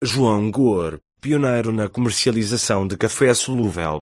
João Gore, pioneiro na comercialização de café solúvel.